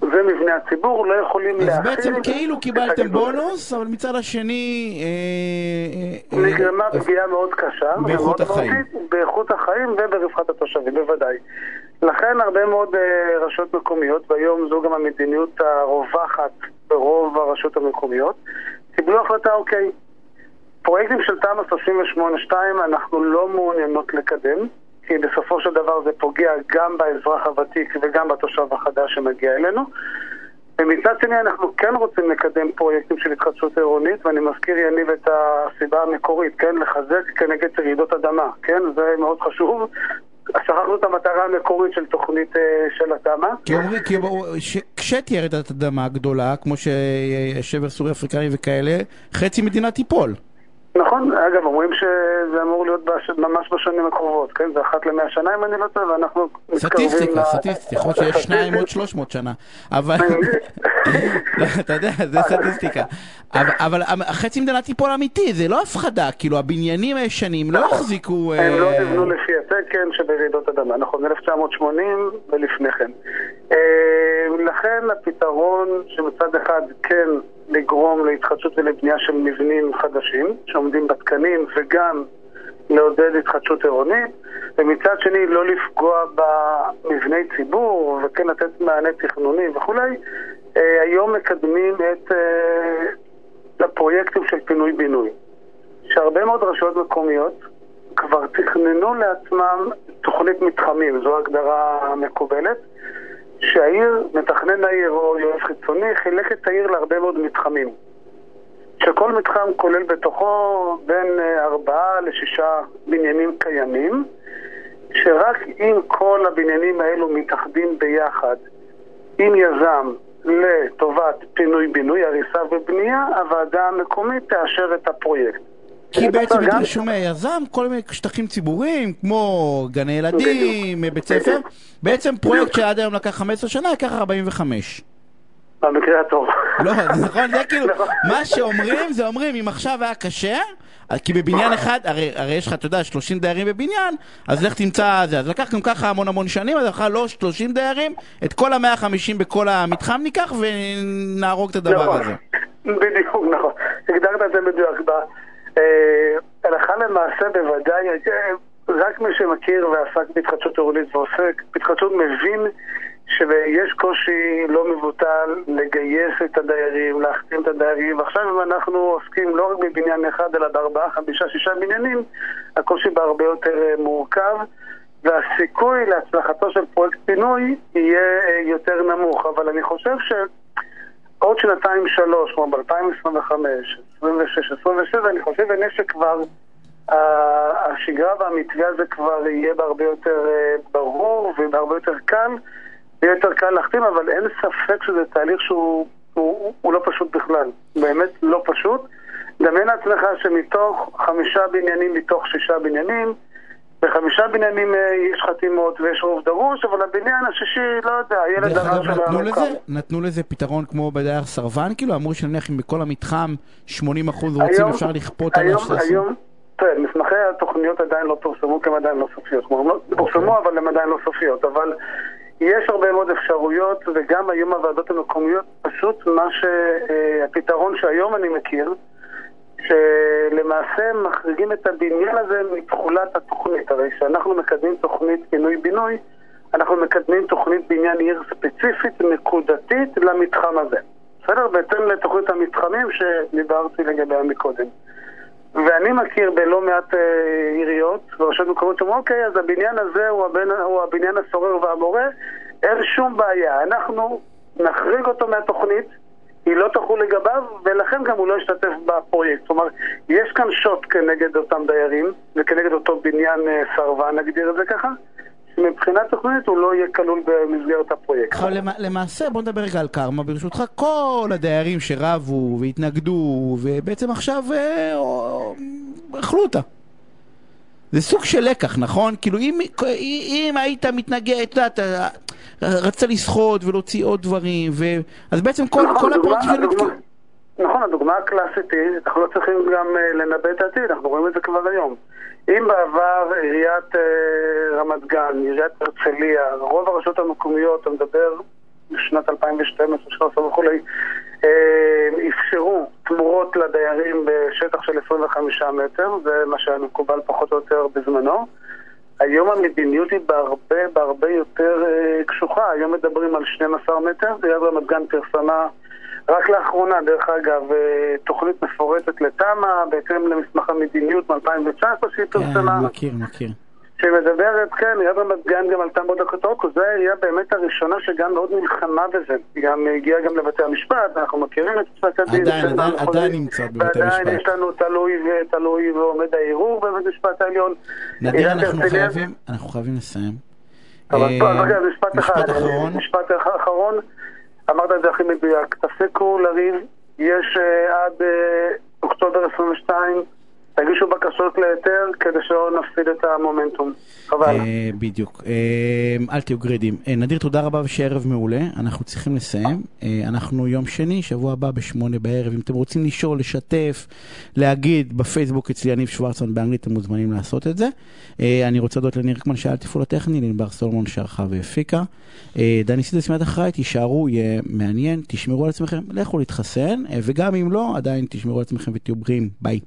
ומבני הציבור לא יכולים אז להכיל... בעצם כאילו קיבלתם. בונוס, אבל מצד השני... אה, אה, נגרמה אה, פגיעה מאוד קשה. באיכות החיים. באיכות החיים וברווחת התושבים, בוודאי. לכן הרבה מאוד אה, רשויות מקומיות, והיום זו גם המדיניות הרווחת ברוב הרשויות המקומיות, קיבלו החלטה, אוקיי, פרויקטים של תמ"א 38-2 אנחנו לא מעוניינות לקדם, כי בסופו של דבר זה פוגע גם באזרח הוותיק וגם בתושב החדש שמגיע אלינו. ומצד שני אנחנו כן רוצים לקדם פרויקטים של התחדשות עירונית, ואני מזכיר יניב את הסיבה המקורית, כן, לחזק כנגד רעידות אדמה, כן, זה מאוד חשוב. שכחנו את המטרה המקורית של תוכנית אה, של התמ"א. כי אומרים, כי כשתהיה רעידת אדמה גדולה, כמו ששבר סורי אפריקאי וכאלה, חצי מדינה תיפול. נכון, אגב, אומרים שזה אמור להיות בש... ממש בשנים הקרובות, כן? זה אחת למאה שנה אם אני לא טועה, ואנחנו מתקרבים... סטטיסטיקה, סטטיסטיקה, יכול להיות שיש שניים עוד 300 שנה, אבל, אתה יודע, זה סטטיסטיקה, אבל, חצי מדינה תיפול אמיתי, זה לא הפחדה, כאילו הבניינים הישנים לא יחזיקו... הם לא אה, נבנו לפי התקן שברעידות אדמה, נכון, 1980 ולפני כן. אה, לכן הפתרון שמצד אחד כן לגרום להתחדשות ולבנייה של מבנים חדשים שעומדים בתקנים וגם לעודד התחדשות עירונית ומצד שני לא לפגוע במבני ציבור וכן לתת מענה תכנוני וכולי אה, היום מקדמים את אה, הפרויקטים של פינוי-בינוי שהרבה מאוד רשויות מקומיות כבר תכננו לעצמם תוכנית מתחמים, זו הגדרה מקובלת, שהעיר, מתכנן העיר או יועץ חיצוני, חילק את העיר להרבה מאוד מתחמים. שכל מתחם כולל בתוכו בין אה, ארבעה לשישה בניינים קיימים, שרק אם כל הבניינים האלו מתאחדים ביחד עם יזם לטובת פינוי-בינוי, הריסה ובנייה, הוועדה המקומית תאשר את הפרויקט. כי בעצם גם- ידרשו מהיזם כל מיני שטחים ציבוריים, כמו גני ילדים, בית ספר. בעצם פרויקט שעד היום לקח 15 שנה, ייקח 45. במקרה הטוב. לא, זה נכון, זה כאילו, נכון. מה שאומרים, זה אומרים, אם עכשיו היה קשה, כי בבניין אחד, הרי, הרי יש לך, אתה יודע, 30 דיירים בבניין, אז לך תמצא זה. אז לקח גם ככה המון המון שנים, אז לך לא 30 דיירים, את כל ה-150 בכל המתחם ניקח ונהרוג את הדבר נכון. הזה. בדיוק, נכון. הגדרת את זה מדויק. אה, הלכה למעשה בוודאי, אה, רק מי שמכיר ועסק בהתחדשות עירונית ועוסק בהתחדשות מבין שיש קושי לא מבוטל לגייס את הדיירים, להחתים את הדיירים, ועכשיו אם אנחנו עוסקים לא רק בבניין אחד אלא בארבעה, חמישה, שישה בניינים, הקושי בה הרבה יותר אה, מורכב. והסיכוי להצלחתו של פרויקט פינוי יהיה אה, יותר נמוך, אבל אני חושב ש... עוד שנתיים שלוש, כמו ב-2025, 26, 27, אני חושב שכבר השגרה והמתווה הזה כבר יהיה בהרבה יותר אה, ברור ובהרבה יותר קל, יהיה יותר קל להחתים, אבל אין ספק שזה תהליך שהוא הוא, הוא לא פשוט בכלל, באמת לא פשוט. דמיין לעצמך שמתוך חמישה בניינים מתוך שישה בניינים, בחמישה בניינים אה, יש חתימות ויש רוב דרוש, אבל הבניין השישי, לא יודע, הילד הרע שלנו נתנו לזה. נתנו לזה פתרון כמו בדייר סרבן, כאילו אמרו שנניח אם בכל המתחם 80% רוצים, אפשר לכפות עליו היום, שתעשו. היום, תראה, מסמכי התוכניות עדיין לא פורסמו, כי הן עדיין לא סופיות. כלומר, הם לא פורסמו, אבל הן עדיין לא סופיות. אבל יש הרבה מאוד אפשרויות, וגם היום הוועדות המקומיות, פשוט מה ש... אה, שהיום אני מכיר, שלמעשה מחריגים את הבניין הזה מתחולת התוכנית. הרי כשאנחנו מקדמים תוכנית פינוי-בינוי, אנחנו מקדמים תוכנית בניין עיר ספציפית, נקודתית, למתחם הזה. בסדר? בהתאם לתוכנית המתחמים שדיברתי לגביה מקודם. ואני מכיר בלא מעט אה, עיריות ורשויות מקומיות שאומרים, אוקיי, אז הבניין הזה הוא, הבן, הוא הבניין הסורר והמורה, אין שום בעיה. אנחנו נחריג אותו מהתוכנית, היא לא תחול לגביו, ולכן גם הוא לא ישתתף בפרויקט. כלומר, יש כאן שוט כנגד אותם דיירים, וכנגד אותו בניין אה, סרבן, נגדיר את זה ככה, שמבחינה תוכנית הוא לא יהיה כלול במסגרת הפרויקט. למ- למעשה בוא נדבר רגע על קרמה ברשותך כל הדיירים שרבו והתנגדו ובעצם עכשיו אה, אכלו אותה זה סוג של לקח נכון? כאילו אם, אם היית מתנגד, את יודעת, אה, רצת לשחות ולהוציא עוד דברים ו... אז בעצם כל, נכון, כל הדוגמה- הפרויקט שלנו הדוגמה- נכון, הדוגמה הקלאסית היא, אנחנו לא צריכים גם אה, לנבא את העתיד, אנחנו רואים את זה כבר היום. אם בעבר עיריית אה, רמת גן, עיריית הרצליה, רוב הרשויות המקומיות, אתה מדבר בשנת 2012, 2013 וכולי, אה, אפשרו תמורות לדיירים בשטח של 25 מטר, זה מה שהיה מקובל פחות או יותר בזמנו. היום המדיניות היא בהרבה בהרבה יותר אה, קשוחה, היום מדברים על 12 מטר, עיריית רמת גן פרסמה רק לאחרונה, דרך אגב, אה, תוכנית מפורטת לתמ"א, בהתאם למסמך המדיניות מ-2019 שהיא פרסמה, כן, מכיר, מכיר שמדברת, כן, עיריית רמת גן גם עלתה מאוד הכותרות, זו העירייה באמת הראשונה שגם מאוד נלחמה בזה, היא גם הגיעה גם לבתי המשפט, אנחנו מכירים את פסק הדין, עדיין, עדיין, עדיין נמצאת ועדיין המשפט. יש לנו תלוי ותלוי ועומד הערעור בבית המשפט העליון. נדיר אנחנו חייבים, אנחנו חייבים לסיים אבל פה, אה, רגע, משפט אחרון משפט אח- אחרון. אמרת את זה הכי מדויק. תפסיקו לריב. יש אה, עד אה, אוקטובר 22, תגישו בקשות להיתר כדי שלא נפסיד את המומנטום. חבל. אה, בדיוק. אה, אל תהיו גרידים. אה, נדיר, תודה רבה ושערב מעולה. אנחנו צריכים לסיים. אנחנו יום שני, שבוע הבא בשמונה בערב. אם אתם רוצים לשאול, לשתף, להגיד בפייסבוק אצלי יניב שוורצמן באנגלית, אתם מוזמנים לעשות את זה. אני רוצה להודות לניר רקמן שהיה תפעול הטכני, לנבר סולומון שערכה והפיקה. דני סידס מיד אחריי, תישארו, יהיה מעניין, תשמרו על עצמכם, לכו להתחסן, וגם אם לא, עדיין תשמרו על עצמכם ותהיו בריאים. ביי.